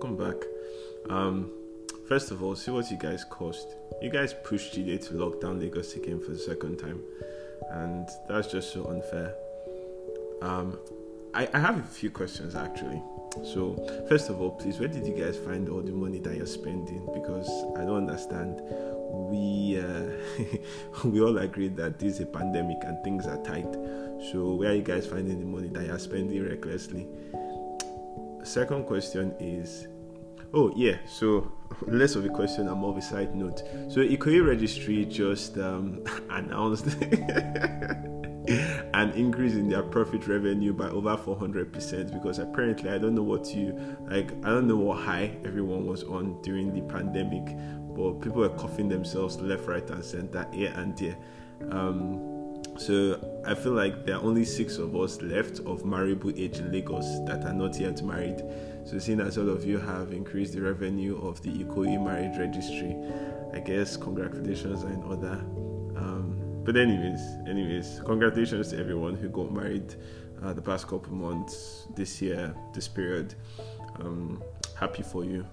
welcome back. Um, first of all, see what you guys caused. You guys pushed GD to lock down Lagos again for the second time, and that's just so unfair. Um, I, I have a few questions actually. So, first of all, please, where did you guys find all the money that you're spending? Because I don't understand. We uh, we all agree that this is a pandemic and things are tight. So, where are you guys finding the money that you're spending recklessly? Second question is, oh yeah, so less of a question and more of a side note. So, Ikoyi Registry just um, announced. an increase in their profit revenue by over 400% because apparently I don't know what you like I don't know what high everyone was on during the pandemic but people were coughing themselves left right and center here and there um, so I feel like there are only six of us left of marriable age in Lagos that are not yet married so seeing as all of you have increased the revenue of the Ikoyi marriage registry I guess congratulations are in order but anyways, anyways, congratulations to everyone who got married uh, the past couple months, this year, this period. Um, happy for you,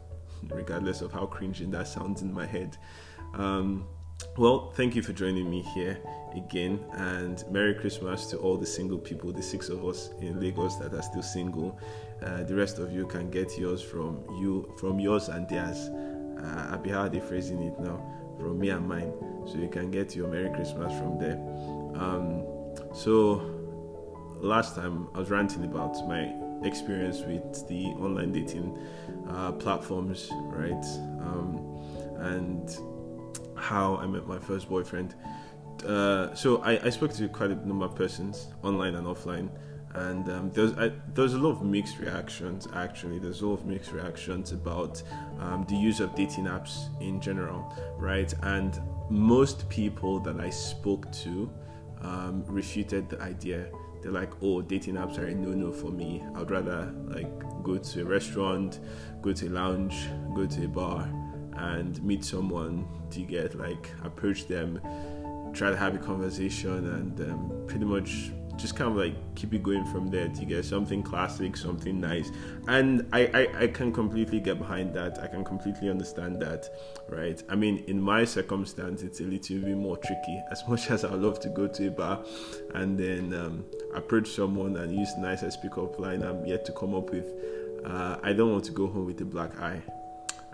regardless of how cringing that sounds in my head. Um, well, thank you for joining me here again, and Merry Christmas to all the single people, the six of us in Lagos that are still single. Uh, the rest of you can get yours from you, from yours and theirs. Uh, I'll be how they phrasing it now, from me and mine so you can get your Merry Christmas from there. Um, so last time I was ranting about my experience with the online dating uh, platforms, right? Um, and how I met my first boyfriend. Uh, so I, I, spoke to quite a number of persons, online and offline, and um, there's there's a lot of mixed reactions. Actually, there's a lot of mixed reactions about um, the use of dating apps in general, right? And most people that I spoke to um, refuted the idea. They're like, "Oh, dating apps are a no-no for me. I'd rather like go to a restaurant, go to a lounge, go to a bar, and meet someone to get like approach them, try to have a conversation, and um, pretty much just kind of like keep it going from there to get something classic, something nice. And I, I, I can completely get behind that. I can completely understand that, right? I mean, in my circumstance, it's a little bit more tricky. As much as I love to go to a bar and then um, approach someone and use the nicest pickup line I'm yet to come up with, uh, I don't want to go home with a black eye.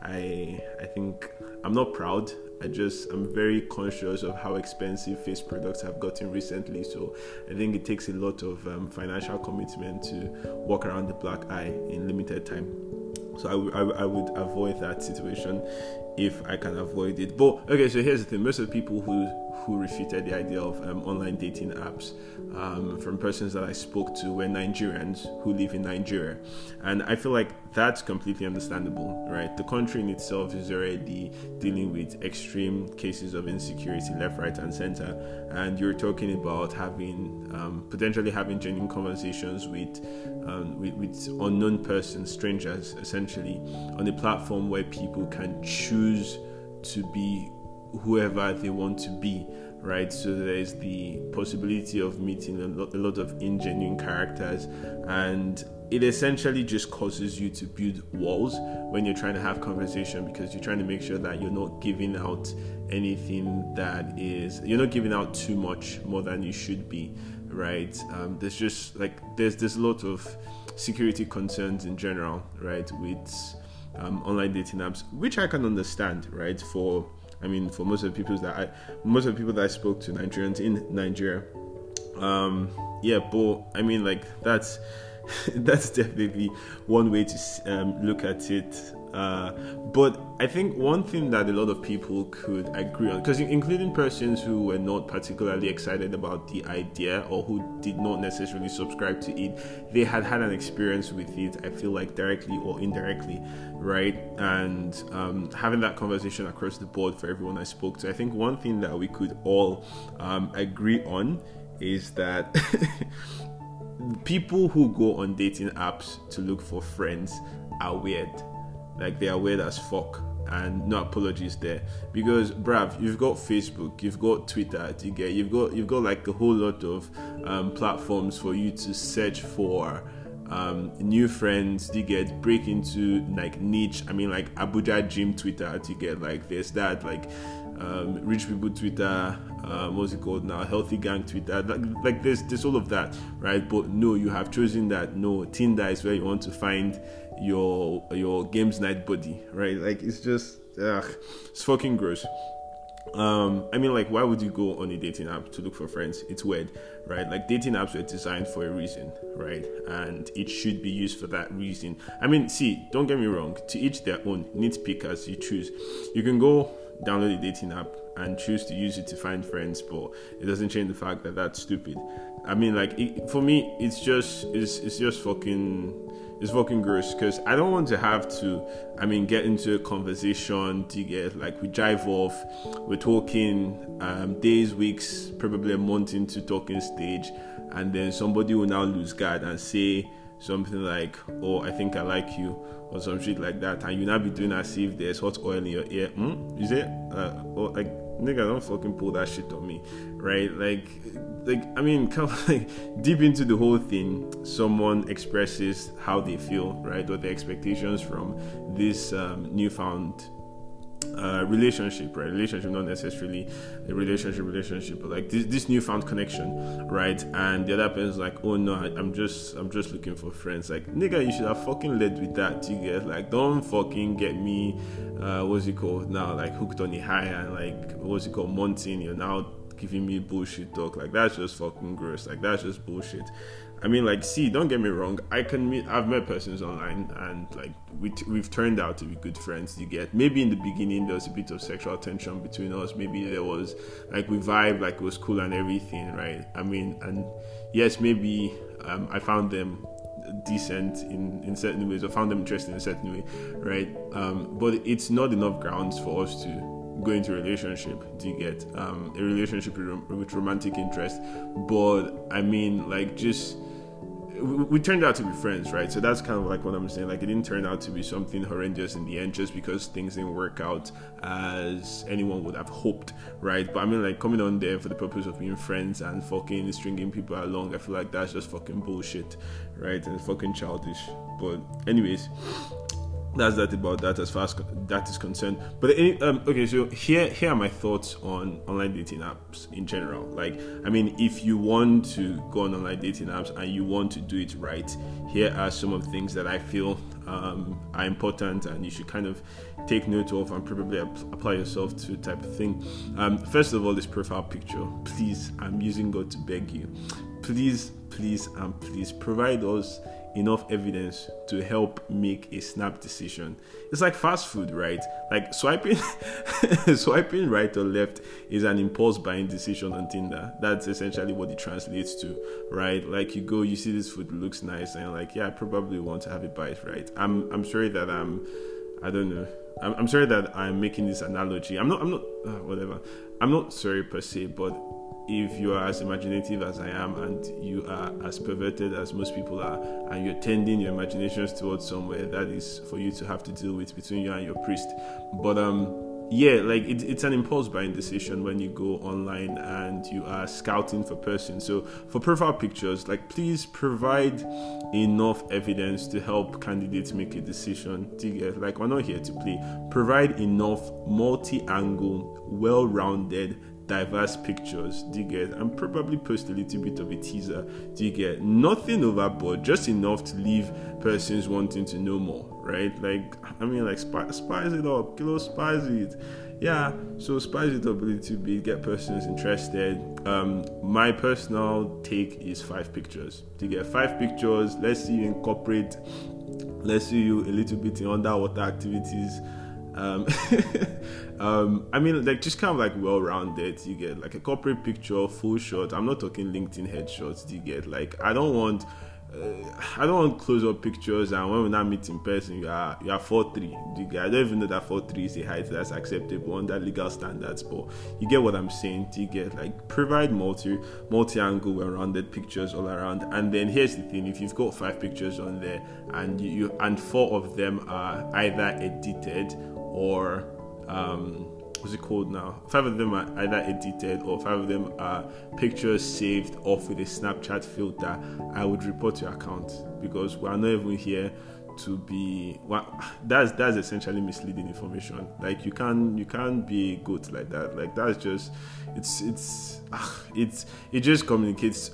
I I think I'm not proud. I just I'm very conscious of how expensive face products have gotten recently. So I think it takes a lot of um, financial commitment to walk around the black eye in limited time. So I I would avoid that situation if I can avoid it. But okay, so here's the thing: most of the people who who refuted the idea of um, online dating apps um, from persons that I spoke to were Nigerians who live in Nigeria. And I feel like that's completely understandable, right? The country in itself is already dealing with extreme cases of insecurity left, right, and center. And you're talking about having um, potentially having genuine conversations with, um, with, with unknown persons, strangers, essentially, on a platform where people can choose to be whoever they want to be right? So there's the possibility of meeting a lot, a lot of ingenuine characters and it essentially just causes you to build walls when you're trying to have conversation because you're trying to make sure that you're not giving out anything that is you're not giving out too much more than you should be right? Um, there's just like there's there's a lot of security concerns in general right with um, online dating apps which i can understand right for I mean, for most of the people that I, most of the people that I spoke to, Nigerians in Nigeria, um, yeah, but I mean, like that's that's definitely one way to um, look at it. Uh, but I think one thing that a lot of people could agree on, because including persons who were not particularly excited about the idea or who did not necessarily subscribe to it, they had had an experience with it, I feel like directly or indirectly, right? And um, having that conversation across the board for everyone I spoke to, I think one thing that we could all um, agree on is that people who go on dating apps to look for friends are weird like they are weird as fuck and no apologies there because brav you've got facebook you've got twitter to get you've got you've got like a whole lot of um, platforms for you to search for um, new friends to get break into like niche. I mean, like Abuja gym Twitter to get like this that like um, rich people Twitter. Uh, what's it called now? Healthy gang Twitter. Like, like this, this all of that, right? But no, you have chosen that. No, Tinder is where you want to find your your games night buddy, right? Like it's just, ugh, it's fucking gross. Um i mean like why would you go on a dating app to look for friends? It's weird right? Like dating apps were designed for a reason right? And it should be used for that reason. I mean see don't get me wrong. To each their own nitpick as you choose. You can go download a dating app and choose to use it to find friends but it doesn't change the fact that that's stupid. I mean like it, for me it's just it's, it's just fucking it's fucking gross because I don't want to have to, I mean, get into a conversation to get like we drive off, we're talking um, days, weeks, probably a month into talking stage, and then somebody will now lose guard and say something like, "Oh, I think I like you," or some shit like that, and you now be doing as if there's hot oil in your ear. Hmm? Is it? Uh, or like nigga, don't fucking pull that shit on me, right? Like, like I mean, of like deep into the whole thing, someone expresses how they feel, right, or their expectations from this um, newfound uh, relationship, right? Relationship, not necessarily a relationship, relationship, but like this, this newfound connection, right? And the other person's like, oh no, I, am just, I'm just looking for friends. Like, nigga, you should have fucking led with that. You get like, don't fucking get me, uh, what's it called now? Like hooked on the high and like, what's it called, mountain. You're now giving me bullshit talk. Like that's just fucking gross. Like that's just bullshit. I mean, like, see, don't get me wrong. I can meet, I've met persons online, and like, we we've turned out to be good friends. You get maybe in the beginning there was a bit of sexual tension between us. Maybe there was like we vibe, like it was cool and everything, right? I mean, and yes, maybe um, I found them decent in in certain ways, or found them interesting in a certain way, right? Um, but it's not enough grounds for us to go into a relationship do you get um, a relationship with romantic interest but i mean like just we turned out to be friends, right? So that's kind of like what I'm saying. Like it didn't turn out to be something horrendous in the end, just because things didn't work out as anyone would have hoped, right? But I mean, like coming on there for the purpose of being friends and fucking stringing people along, I feel like that's just fucking bullshit, right? And fucking childish. But anyways, that's that about that as far as that is concerned. But any, um, okay, so here here are my thoughts on online dating apps in general. Like, I mean, if you want to go on online dating apps and you want to do it right, here are some of the things that I feel um, are important and you should kind of take note of and probably ap- apply yourself to type of thing. Um, first of all, this profile picture. Please, I'm using God to beg you. Please, please, and please provide us enough evidence to help make a snap decision. It's like fast food, right? Like swiping swiping right or left is an impulse buying decision on Tinder. That's essentially what it translates to, right? Like you go, you see this food looks nice and like, yeah, I probably want to have a bite, right? I'm I'm sorry that I'm I don't know. I'm, I'm sorry that I'm making this analogy. I'm not I'm not uh, whatever. I'm not sorry per se, but if you are as imaginative as I am and you are as perverted as most people are, and you're tending your imaginations towards somewhere, that is for you to have to deal with between you and your priest. But um, yeah, like it, it's an impulse buying decision when you go online and you are scouting for persons. So for profile pictures, like please provide enough evidence to help candidates make a decision. Like we're not here to play. Provide enough multi-angle, well-rounded diverse pictures, do you get? And probably post a little bit of a teaser, do you get? Nothing overboard, just enough to leave persons wanting to know more, right? Like, I mean, like, spice, spice it up, kilo spice it. Yeah, so spice it up a little bit, get persons interested. Um, my personal take is five pictures. To get five pictures, let's see you incorporate, let's see you a little bit in underwater activities um, um, I mean, like just kind of like well rounded. You get like a corporate picture, full shot. I'm not talking LinkedIn headshots. You get like I don't want. Uh, I don't want close up pictures, and when we now meet in person, you are you are four three. I don't even know that four three is a height that's acceptable under legal standards, but you get what I'm saying. You get like provide multi multi angle, well rounded pictures all around, and then here's the thing: if you've got five pictures on there, and you, you and four of them are either edited or um, what's it called now? Five of them are either edited or five of them are pictures saved off with a Snapchat filter. I would report your account because we are not even here to be well, that's that's essentially misleading information like you can't you can't be good like that like that's just it's it's uh, it's it just communicates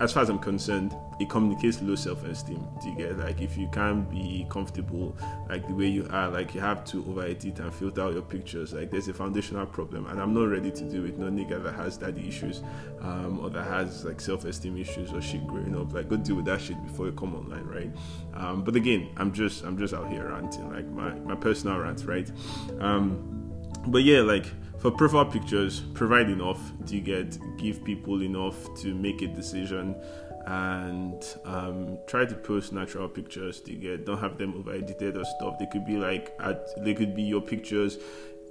as far as I'm concerned, it communicates low self-esteem. Do you get like if you can't be comfortable like the way you are, like you have to over edit and filter out your pictures. Like there's a foundational problem, and I'm not ready to deal with no nigga that has daddy issues, um, or that has like self-esteem issues or shit growing up. Like go deal with that shit before you come online, right? Um, but again, I'm just I'm just out here ranting, like my my personal rant, right? Um, but yeah, like for profile pictures, provide enough. Do you get give people enough to make a decision? and um, try to post natural pictures. To get don't have them over edited or stuff. They could be like at, they could be your pictures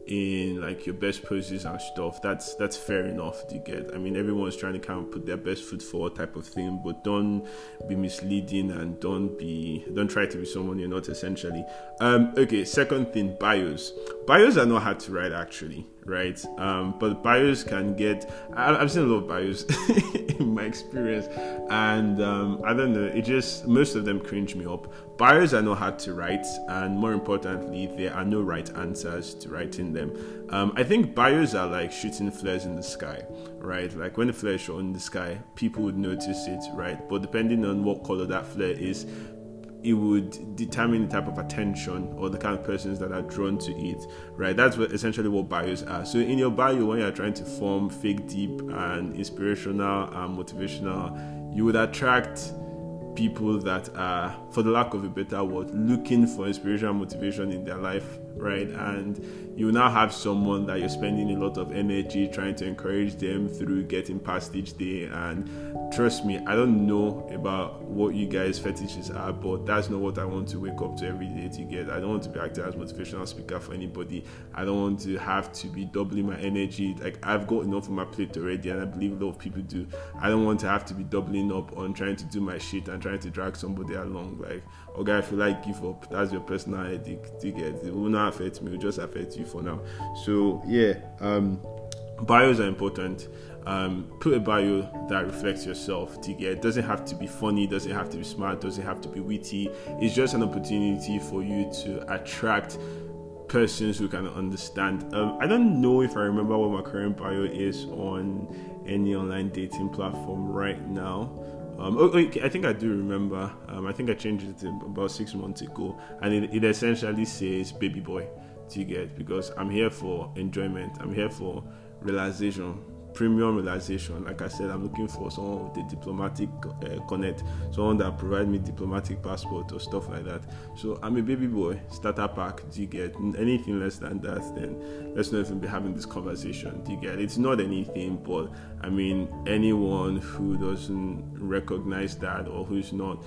in like your best poses and stuff. That's that's fair enough. To get i mean everyone's trying to kind of put their best foot forward type of thing but don't be misleading and don't be don't try to be someone you're not essentially. Um okay second thing bios. Bios are not hard to write actually right? Um, but bios can get. I, have seen a lot of bios in my experience, and um, I don't know. It just most of them cringe me up. Bios are not hard to write, and more importantly, there are no right answers to writing them. Um, I think bios are like shooting flares in the sky, right? Like when the flare is shot in the sky, people would notice it, right? But depending on what color that flare is, it would determine the type of attention or the kind of persons that are drawn to it, right? That's what essentially what bios are. So in your bio, when you're trying to form fake, deep, and inspirational and motivational, you would attract people that are, for the lack of a better word, looking for inspiration and motivation in their life right? And you now have someone that you're spending a lot of energy trying to encourage them through getting past each day. And trust me, I don't know about what you guys' fetishes are, but that's not what I want to wake up to every day to get. I don't want to be acting as motivational speaker for anybody. I don't want to have to be doubling my energy. Like I've got enough on my plate already, and I believe a lot of people do. I don't want to have to be doubling up on trying to do my shit and trying to drag somebody along. Like, okay, if you like give up, that's your personal. You it? Will not affect me, it will just affect you for now. So yeah, um, bios are important. Um, put a bio that reflects yourself. To get it? Doesn't have to be funny. Doesn't have to be smart. Doesn't have to be witty. It's just an opportunity for you to attract persons who can understand. Um, i don't know if i remember what my current bio is on any online dating platform right now um, oh, I think I do remember. Um, I think I changed it about six months ago, and it, it essentially says "baby boy." You get? Because I'm here for enjoyment. I'm here for realization premium realization. Like I said, I'm looking for someone with a diplomatic uh, connect, someone that provide me diplomatic passport or stuff like that. So I'm a baby boy, starter pack. Do you get anything less than that? Then let's not even be having this conversation. Do you get? It's not anything, but I mean, anyone who doesn't recognize that or who's not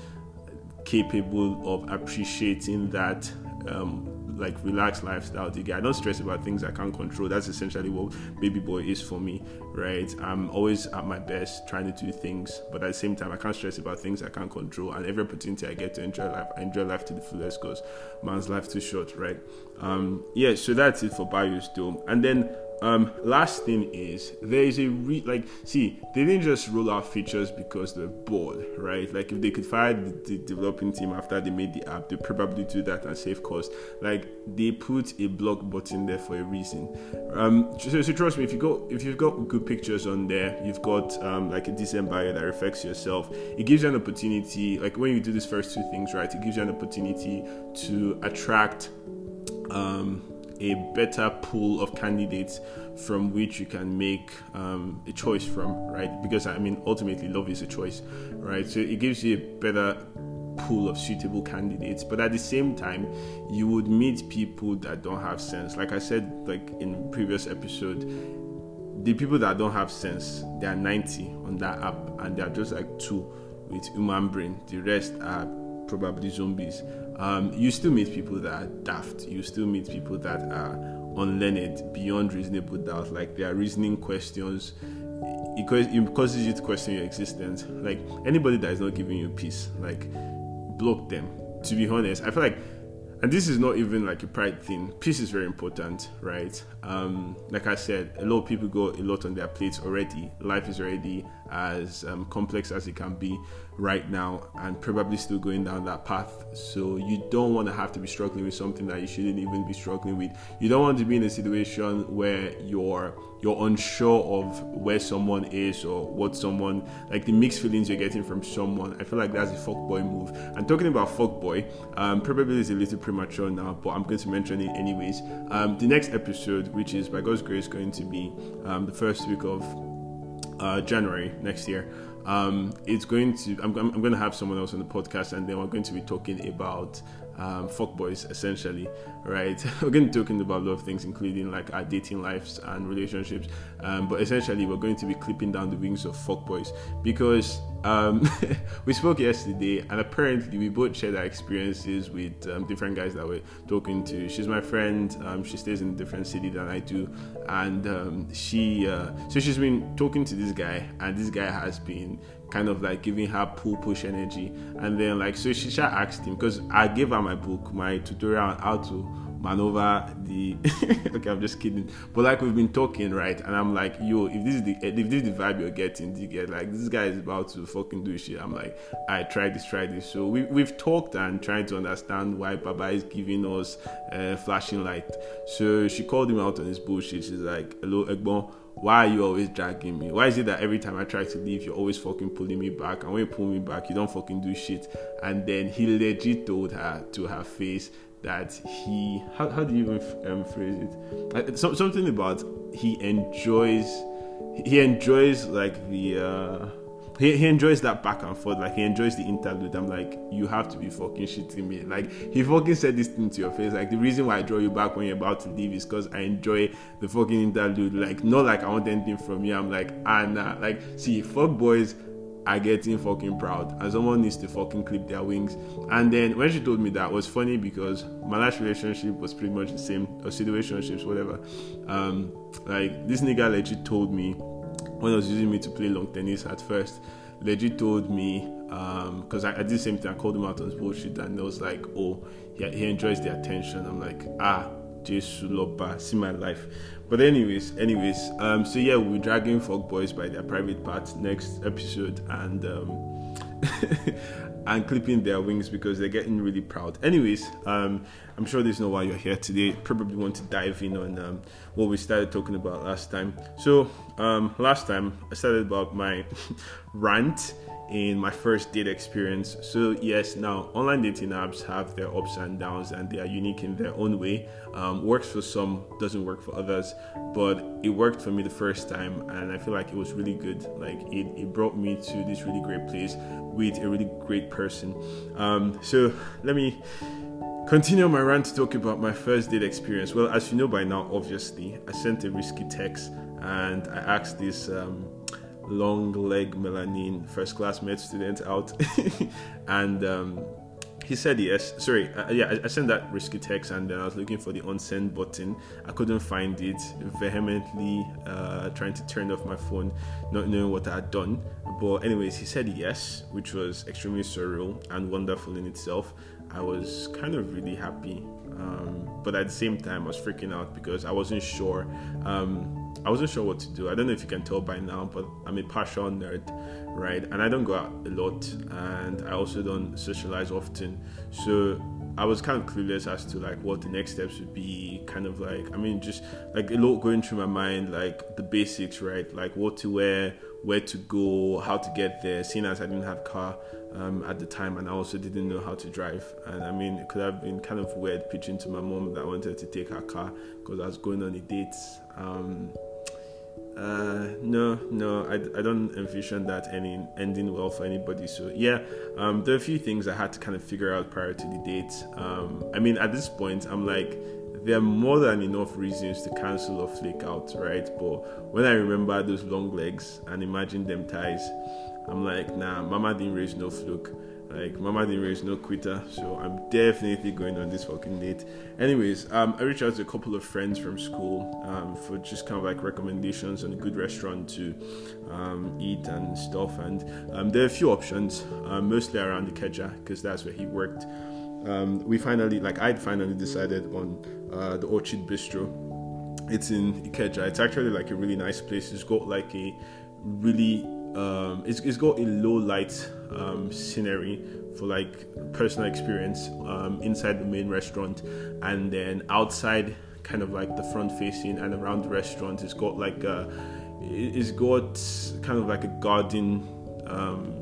capable of appreciating that um, like relaxed lifestyle to get. I don't stress about things I can't control. That's essentially what baby boy is for me, right? I'm always at my best trying to do things, but at the same time, I can't stress about things I can't control. And every opportunity I get to enjoy life, I enjoy life to the fullest because man's life too short, right? Um, yeah, so that's it for bios though. And then um, last thing is there is a re like see they didn't just roll out features because they're bored, right? Like if they could fire the, the, developing team after they made the app, they probably do that and save cost. Like they put a block button there for a reason. Um, so, so, trust me, if you go if you've got good pictures on there, you've got um, like a decent bio that reflects yourself. It gives you an opportunity. Like when you do these first two things right, it gives you an opportunity to attract. Um, a better pool of candidates from which you can make um, a choice from, right? Because I mean, ultimately, love is a choice, right? So it gives you a better pool of suitable candidates but at the same time you would meet people that don't have sense like i said like in previous episode the people that don't have sense they are 90 on that app and they're just like two with human brain the rest are probably zombies um, you still meet people that are daft. You still meet people that are unlearned beyond reasonable doubt. Like there are reasoning questions. It causes you to question your existence. Like anybody that is not giving you peace, like block them. To be honest, I feel like and this is not even like a pride thing. Peace is very important, right? Um, like I said, a lot of people go a lot on their plates already. Life is already as um, complex as it can be right now, and probably still going down that path. So you don't want to have to be struggling with something that you shouldn't even be struggling with. You don't want to be in a situation where you're you're unsure of where someone is or what someone like the mixed feelings you're getting from someone. I feel like that's a fuckboy move. And talking about fuckboy, um, probably is a little premature now, but I'm going to mention it anyways. Um, the next episode, which is by God's grace going to be um, the first week of uh, January next year. Um, it's going to I'm, I'm, going to have someone else on the podcast and then we're going to be talking about um, fuckboys essentially right we're going to be talking about a lot of things including like our dating lives and relationships um, but essentially we're going to be clipping down the wings of fuckboys because um, we spoke yesterday and apparently we both shared our experiences with um, different guys that we're talking to. She's my friend um, she stays in a different city than i do and um, she uh, so she's been talking to this guy and this guy has been kind of like giving her pull push energy. And then like so she asked him because i gave her my book my tutorial on how to maneuver the okay i'm just kidding but like we've been talking right and i'm like yo if this is the if this is the vibe you're getting you get like this guy is about to fucking do shit i'm like i try this try this so we, we've talked and trying to understand why baba is giving us uh, flashing light so she called him out on his bullshit she's like hello egbon why are you always dragging me? Why is it that every time I try to leave, you're always fucking pulling me back? And when you pull me back, you don't fucking do shit. And then he legit told her to her face that he how, how do you even um, phrase it? Uh, so, something about he enjoys he enjoys like the uh he, he enjoys that back and forth like he enjoys the interlude. I'm like you have to be fucking shitting me. Like he fucking said this thing to your face. Like the reason why i draw you back when you're about to leave is because i enjoy the fucking interlude. Like not like i want anything from you. I'm like ah nah. Like see fuck boys are getting fucking proud and someone needs to fucking clip their wings. And then when she told me that, was funny because my last relationship was pretty much the same, or situationships, whatever. Um, like this nigga legit told me when I was using me to play long tennis at first, legit told me because um, I, I, did the same thing. I called him out on his bullshit, and it was like, oh, yeah, he enjoys the attention. I'm like, ah, Jesus see my life. But anyways, anyways, um, so yeah, we'll be dragging folk boys by their private parts next episode and um and clipping their wings because they're getting really proud. Anyways, um, I'm sure there's no why you're here today. Probably want to dive in on um, what we started talking about last time. So um, last time I started about my rant in my first date experience. So, yes, now online dating apps have their ups and downs and they are unique in their own way. Um, works for some, doesn't work for others, but it worked for me the first time and I feel like it was really good. Like, it, it brought me to this really great place with a really great person. Um, so, let me continue my rant to talk about my first date experience. Well, as you know by now, obviously, I sent a risky text and I asked this. Um, long leg melanin first class med student out. And um, he said yes sorry uh, yeah I, I, sent that risky text and then i was looking for the unsend button. I couldn't find it vehemently uh, trying to turn off my phone not knowing what i had done. But anyways he said yes which was extremely surreal and wonderful in itself. I was kind of really happy um, but at the same time i was freaking out because i wasn't sure um, I wasn't sure what to do. I don't know if you can tell by now, but I'm a passion nerd, right? And I don't go out a lot, and I also don't socialize often. So I was kind of clueless as to like what the next steps would be. Kind of like, I mean, just like a lot going through my mind, like the basics, right? Like what to wear, where to go, how to get there. Seeing as I didn't have car um, at the time, and I also didn't know how to drive. And I mean, it could have been kind of weird pitching to my mom that I wanted to take her car because I was going on a date. Um, uh, no, no, I, I don't envision that any ending well for anybody. So yeah, um, there are a few things I had to kind of figure out prior to the date. Um, I mean, at this point, I'm like, there are more than enough reasons to cancel or flake out, right? But when I remember those long legs and imagine them ties, I'm like, nah, Mama didn't raise no fluke. Like Mama didn't raise no quitter, so I'm definitely going on this fucking date. Anyways, um, I reached out to a couple of friends from school um, for just kind of like recommendations on a good restaurant to um, eat and stuff. And um, there are a few options, uh, mostly around the Ikeja because that's where he worked. um, we finally, like, I'd finally decided on uh, the Orchid Bistro. It's in Ikeja. It's actually like a really nice place. It's got like a really, um, it's, it's got a low light um, scenery for like personal experience um, inside the main restaurant, and then outside, kind of like the front facing and around the restaurant, it's got like a, it's got kind of like a garden um,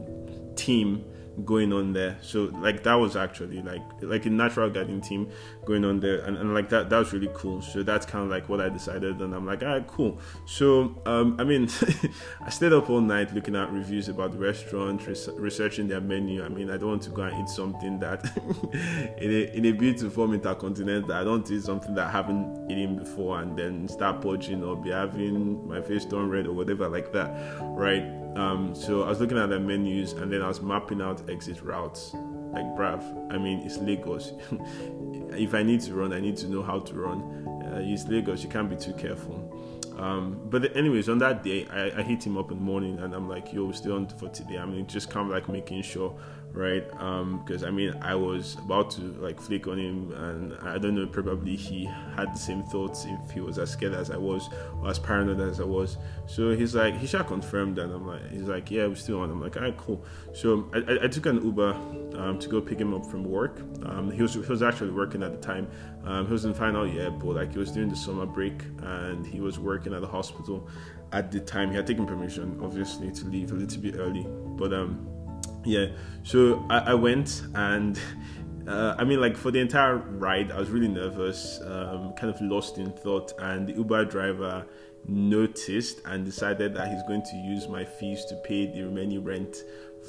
team going on there. So like that was actually like like a natural gardening team going on there, and, and like that that was really cool. So that's kind of like what I decided, and I'm like, all right, cool. So um, I mean, I stayed up all night looking at reviews about the restaurant, res- researching their menu. I mean, I don't want to go and eat something that in a in a beautiful form intercontinental. I don't eat something that I haven't eaten before, and then start purging or be having my face turned red or whatever like that, right? Um, so I was looking at the menus and then I was mapping out exit routes. Like, bruv, I mean, it's Lagos. if I need to run, I need to know how to run. Uh, it's Lagos, you can't be too careful. Um, but anyways, on that day, I, I, hit him up in the morning and I'm like, yo, we still on for today. I mean, just kind of like making sure right? Because um, I mean, I was about to like flick on him, and I don't know, probably he had the same thoughts if he was as scared as I was or as paranoid as I was. So he's like, he shall confirm that. I'm like, he's like, yeah, we're still on. I'm like, alright, cool. So I, I, I took an Uber um, to go pick him up from work. Um, he was he was actually working at the time. Um, he wasn't final yet, but like he was doing the summer break, and he was working at the hospital at the time. He had taken permission, obviously, to leave a little bit early, but um yeah so I, I went and uh, I mean, like for the entire ride, I was really nervous, um, kind of lost in thought, and the Uber driver noticed and decided that he's going to use my fees to pay the remaining rent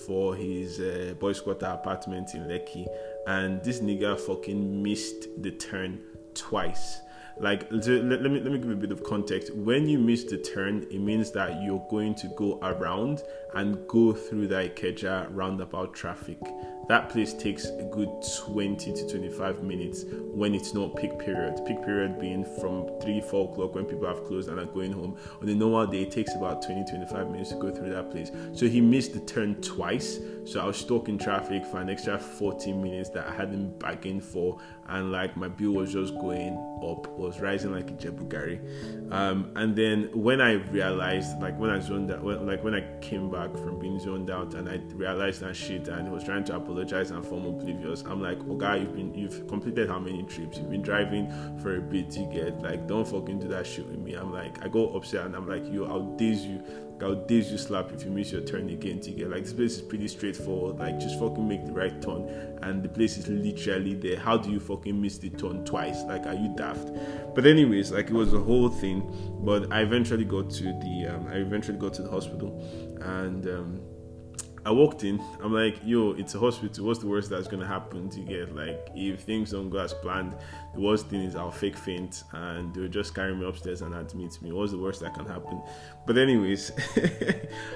for his uh, boys' quarter apartment in Lekki. And this nigga fucking missed the turn twice. Like, let, let, me let me give a bit of context. When you miss the turn, it means that you're going to go around and go through that Ikeja roundabout traffic. That place takes a good 20 to 25 minutes when it's not peak period. Peak period being from 3, 4 o'clock when people have closed and are going home. On a normal day, it takes about 20, 25 minutes to go through that place. So he missed the turn twice. So I was stuck in traffic for an extra 40 minutes that I hadn't bargained for. And like my bill was just going up, was rising like a jebugari. Um, and then when I realized, like when I zoned out, when, like when I came back from being zoned out and I realized that shit and was trying to apologize and form oblivious. I'm like, oh guy, you've been you've completed how many trips? You've been driving for a bit. You get like, don't fucking do that shit with me. I'm like, I go upstairs and I'm like, yo, I'll daze you. I'll daze you slap if you miss your turn again. To get like this place is pretty straightforward. Like just fucking make the right turn, and the place is literally there. How do you fucking miss the turn twice? Like, are you daft? But anyways, like it was a whole thing. But I eventually got to the um, I eventually got to the hospital, and. Um, I walked in. I'm like, yo, it's a hospital. What's the worst that's gonna happen to get? Like, if things don't go as planned, the worst thing is I'll fake faint and they'll just carry me upstairs and admit me. What's the worst that can happen? But anyways,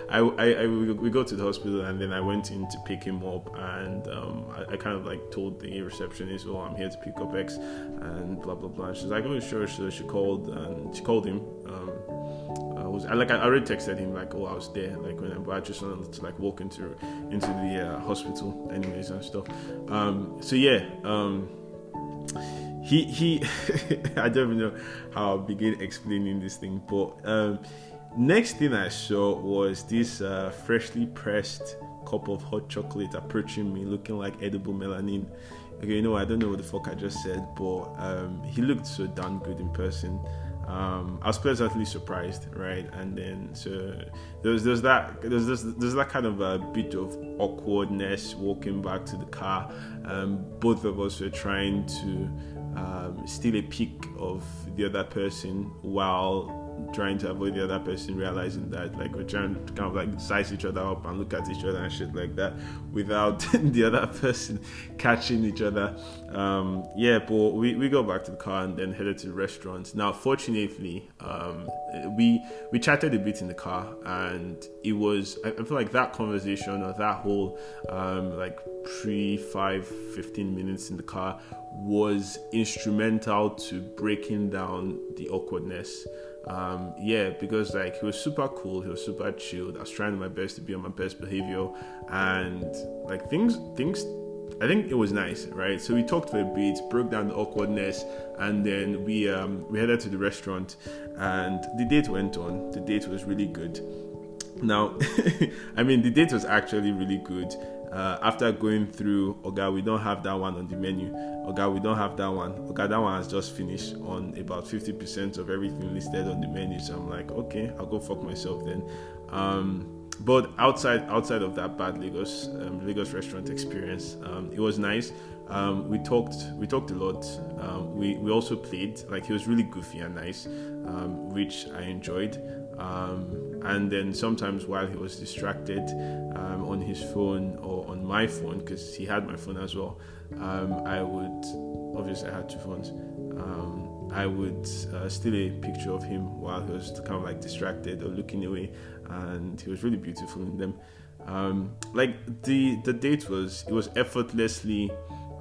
I, I, I, we go to the hospital and then I went in to pick him up and um, I, I, kind of like told the receptionist, oh, I'm here to pick up X and blah blah blah. She's like, oh, sure. So she called and she called him. Um, was I like I already texted him like oh I was there like when I, but I just wanted to like walk into into the uh, hospital anyways and stuff. Um, so yeah, um, he he I don't even know how I'll begin explaining this thing, but um, next thing I saw was this uh, freshly pressed cup of hot chocolate approaching me, looking like edible melanin. Okay, you know I don't know what the fuck I just said, but um, he looked so damn good in person um, I was pleasantly surprised, right? And then so there's there's that there's there's, there's that kind of a bit of awkwardness walking back to the car. Um, both of us were trying to um, steal a peek of the other person while trying to avoid the other person realizing that like we're trying to kind of like size each other up and look at each other and shit like that without the other person catching each other. Um, yeah but we, we go back to the car and then headed to the restaurant. Now fortunately um, we we chatted a bit in the car and it was I, feel like that conversation or that whole um, like pre 5 15 minutes in the car was instrumental to breaking down the awkwardness um, yeah, because like he was super cool, he was super chilled. I was trying my best to be on my best behavior, and like things things I think it was nice, right? So we talked for a bit, broke down the awkwardness, and then we um, we headed to the restaurant, and the date went on. The date was really good. Now, I mean, the date was actually really good. Uh, after going through Oga, we don't have that one on the menu. Oga, we don't have that one. Oga, that one has just finished on about 50% of everything listed on the menu. So I'm like, okay, I'll go fuck myself then. Um, but outside outside of that bad Lagos um, Lagos restaurant experience, um, it was nice. Um, we talked we talked a lot. Um, we we also played like he was really goofy and nice, um, which I enjoyed. Um, and then sometimes while he was distracted on his phone or on my phone because he had my phone as well, I would obviously I had two phones. I would uh, steal a picture of him while he was kind of like distracted or looking away, and he was really beautiful in them. Um, like the the date was it was effortlessly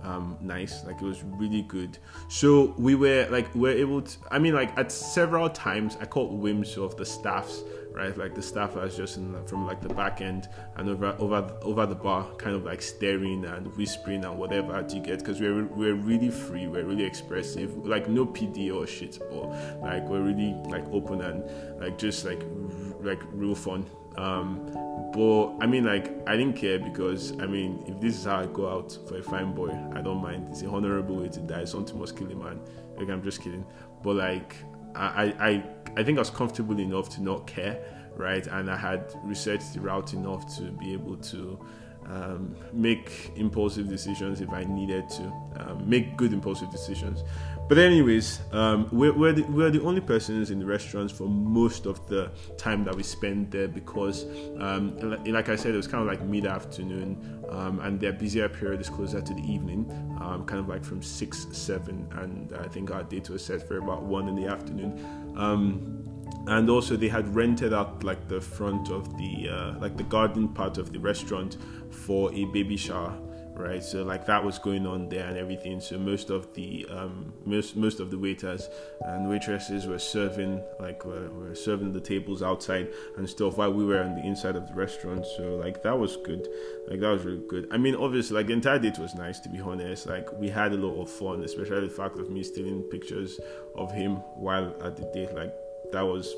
um, nice, like it was really good. So we were like we are able to. I mean, like at several times I caught whims of the staffs right? Like the staff was just in, from like the back end and over over over the bar, kind of like staring and whispering and whatever you get, because we're we're really free, we're really expressive, like no PD or shit, but like we're really like open and like just like like real fun. Um, but I mean, like I didn't care because I mean, if this is how I go out for a fine boy, I don't mind. It's a honorable way to die. Something must kill a man. Like I'm just kidding. But like I, I, I think I was comfortable enough to not care, right? And I had researched the route enough to be able to um, make impulsive decisions if I needed to, um, make good impulsive decisions. But anyways, um, we're, we're the, we're, the, only persons in the restaurants for most of the time that we spend there because, um, like I said, it was kind of like mid-afternoon, um, and their busier period is closer to the evening, um, kind of like from six, seven, and I think our date was set for about one in the afternoon. Um, and also they had rented out like the front of the uh, like the garden part of the restaurant for a baby shower right? So like that was going on there and everything. So most of the um, most most of the waiters and waitresses were serving like were, were serving the tables outside and stuff while we were on the inside of the restaurant. So like that was good. Like that was really good. I mean, obviously, like the entire date was nice to be honest. Like we had a lot of fun, especially the fact of me stealing pictures of him while at the date. Like that was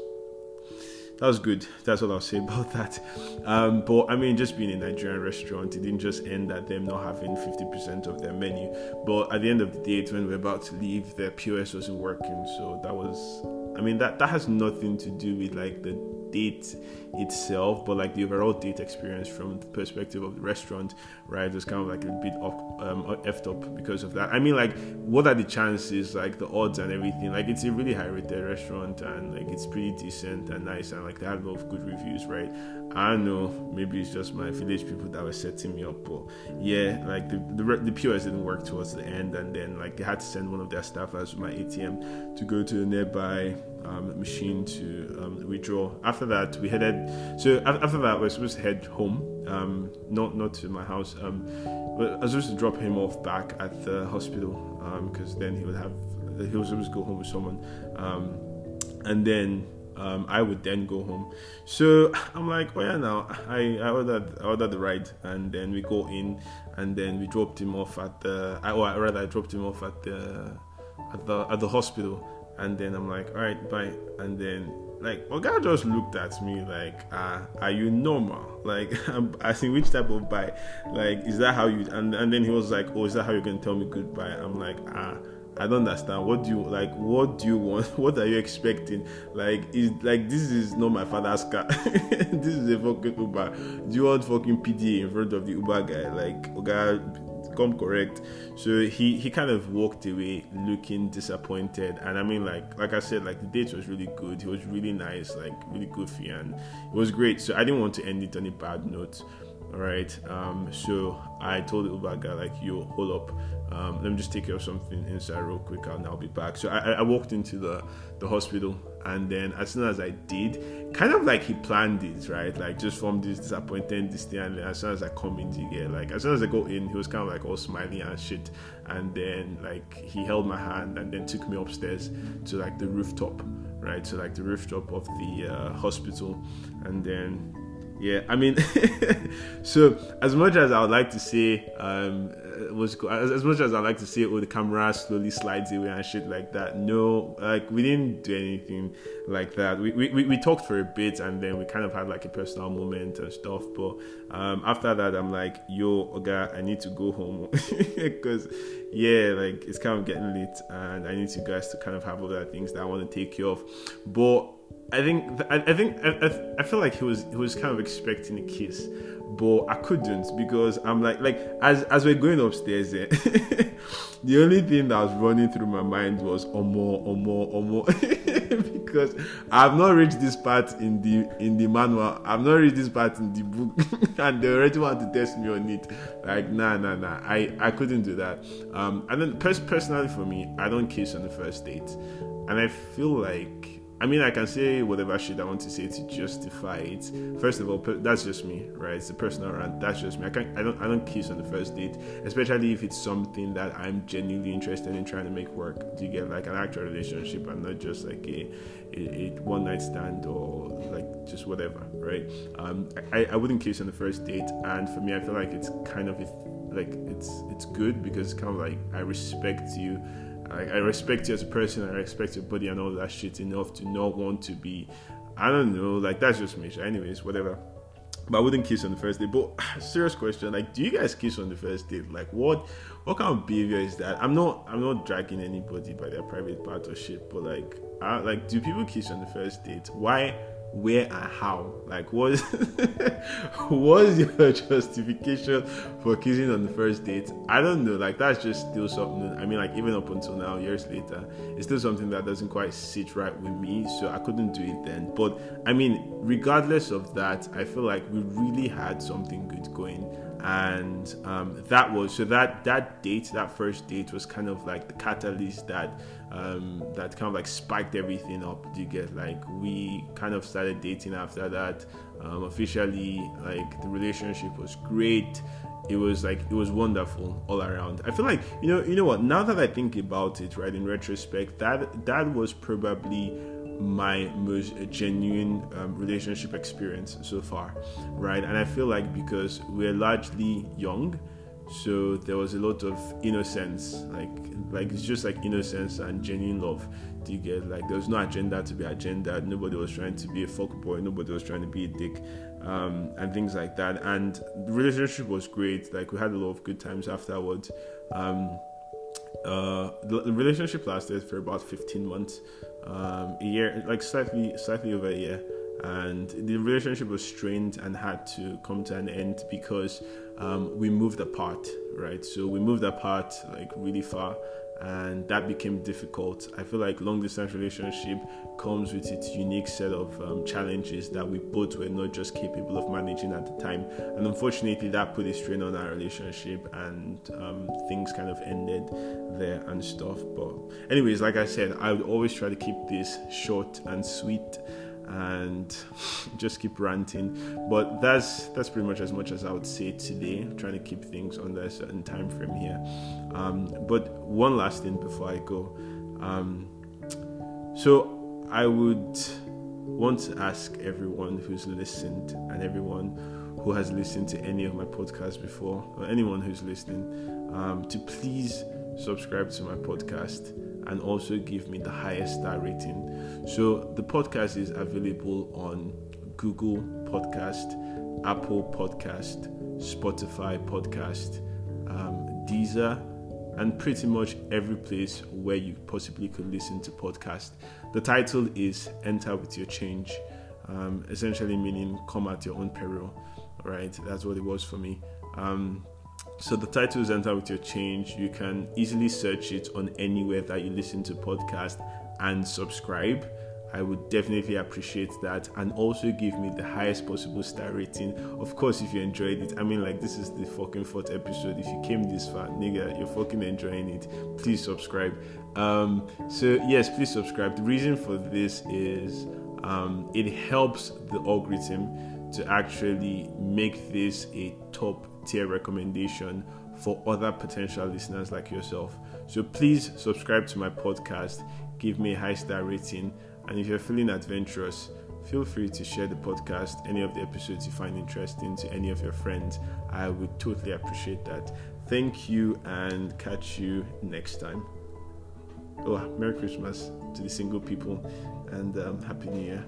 that was good. That's what I'll say about that. Um, but I mean, just being a Nigerian restaurant, it didn't just end at them not having 50% of their menu. But at the end of the day, when we're about to leave, their POS wasn't working. So that was, I mean, that, that has nothing to do with like the date itself, but like the overall date experience from the perspective of the restaurant, right, was kind of like a bit off, um, effed up because of that. I mean, like, what are the chances, like the odds and everything? Like, it's a really high rated restaurant and like it's pretty decent and nice and like they have a lot of good reviews, right? I don't know, maybe it's just my village people that were setting me up, but yeah, like the the, the POS didn't work towards the end, and then like they had to send one of their staffers with my ATM to go to a nearby um, machine to um, withdraw. After that, we headed. So after that, we are supposed to head home, um, not not to my house. Um, but I was supposed to drop him off back at the hospital because um, then he would have he was supposed to go home with someone, um, and then. I would then go home. So I'm like, oh yeah, now I, I ordered I ordered the ride, and then we go in, and then we dropped him off at the. I, or rather, I dropped him off at the at the at the hospital and then I'm like, all right, bye. And then like my guy just looked at me like, ah, are you normal? Like I'm asking which type of bye? Like, is that how you and and then he was like, Oh, is that how you're gonna tell me goodbye? I'm like, ah. I don't understand. What do you like? What do you want? What are you expecting? Like, is like this is not my father's car. this is a fucking Uber. Do you want fucking PDA in front of the Uber guy? Like, okay, come correct. So he he kind of walked away looking disappointed. And I mean, like like I said, like the date was really good. He was really nice, like really goofy, and it was great. So I didn't want to end it on a bad note. All right. Um, so I told the Uber guy like, "Yo, hold up. Um, let me just take care of something inside real quick, and I'll be back." So I, I walked into the the hospital, and then as soon as I did, kind of like he planned it, right? Like just from this disappointed, this thing, and as soon as I come in to like as soon as I go in, he was kind of like all smiling and shit, and then like he held my hand and then took me upstairs to like the rooftop, right? So like the rooftop of the uh, hospital, and then yeah, I mean, so as much as I would like to say, um, was as, as much as I like to say, oh, the camera slowly slides away and shit like that. No, like we didn't do anything like that. We we, we talked for a bit and then we kind of had like a personal moment and stuff. But um, after that, I'm like, yo, Oga, I need to go home because yeah, like it's kind of getting late and I need you guys to kind of have other things that I want to take care of. But I think I, I think I, I feel like he was he was kind of expecting a kiss, but I couldn't because I'm like like as as we're going upstairs, eh, the only thing that was running through my mind was omo omo omo because I've not reached this part in the in the manual. I've not reached this part in the book, and they already want to test me on it. Like nah nah nah, I I couldn't do that. Um, and then pers- personally for me, I don't kiss on the first date, and I feel like I mean, I can say whatever shit I want to say to justify it. First of all, that's just me, right? It's a personal rant. That's just me. I can't. I don't. I don't kiss on the first date, especially if it's something that I'm genuinely interested in trying to make work. Do you get like an actual relationship and not just like a, a, a one night stand or like just whatever, right? Um, I, I wouldn't kiss on the first date, and for me, I feel like it's kind of a, like it's it's good because it's kind of like I respect you I, I respect you as a person, I respect your body and all that shit enough to not want to be, I don't know, like that's just me. Anyways, whatever. But I wouldn't kiss on the first date. But serious question, like, do you guys kiss on the first date? Like, what, what kind of behavior is that? I'm not, I'm not dragging anybody by their private part or shit. But like, I, like, do people kiss on the first date? Why? Where and how. Like what was your justification for kissing on the first date? I don't know. Like that's just still something i mean like even up until now years later it's still something that doesn't quite sit right with me so i couldn't do it then. But i mean regardless of that i feel like we really had something good going. And um, that was so that that date that first date was kind of like the catalyst that um, that kind of like spiked everything up. Do you get like we kind of started dating after that um, officially like the relationship was great. It was like it was wonderful all around. I feel like you know you know what? Now that i think about it right in retrospect that that was probably my most genuine um, relationship experience so far, right? And I feel like because we're largely young, so there was a lot of innocence, like like it's just like innocence and genuine love. Do you get like there was no agenda to be agenda? Nobody was trying to be a fuck boy. Nobody was trying to be a dick, um, and things like that. And the relationship was great. Like we had a lot of good times afterwards. Um, uh, the, the relationship lasted for about 15 months um, a year, like slightly slightly over a year, and the relationship was strained and had to come to an end because um, we moved apart, right? So we moved apart like really far, and that became difficult. I feel like long distance relationship comes with its unique set of um, challenges that we both were not just capable of managing at the time, and unfortunately, that put a strain on our relationship, and um, things kind of ended there and stuff. But, anyways, like I said, I would always try to keep this short and sweet and just keep ranting. But that's that's pretty much as much as I would say today. I'm trying to keep things under a certain time frame here. Um, but one last thing before I go. Um, so I would want to ask everyone who's listened and everyone who has listened to any of my podcasts before, or anyone who's listening, um, to please subscribe to my podcast and also give me the highest star rating. So the podcast is available on Google Podcast, Apple Podcast, Spotify Podcast, um, Deezer, and pretty much every place where you possibly could listen to podcast. The title is Enter with Your Change, um, essentially meaning come at your own peril. Right, that's what it was for me. Um, so the title is Enter with Your Change. You can easily search it on anywhere that you listen to podcast and subscribe. I would definitely appreciate that and also give me the highest possible star rating. Of course, if you enjoyed it, I mean, like, this is the fucking fourth episode. If you came this far, nigga, you're fucking enjoying it. Please subscribe. Um, so, yes, please subscribe. The reason for this is um, it helps the algorithm to actually make this a top tier recommendation for other potential listeners like yourself. So please subscribe to my podcast, give me a high star rating, and if you're feeling adventurous, feel free to share the podcast, any of the episodes you find interesting to any of your friends. I would totally appreciate that. Thank you and catch you next time. Oh, Merry Christmas to the single people and um, Happy New Year.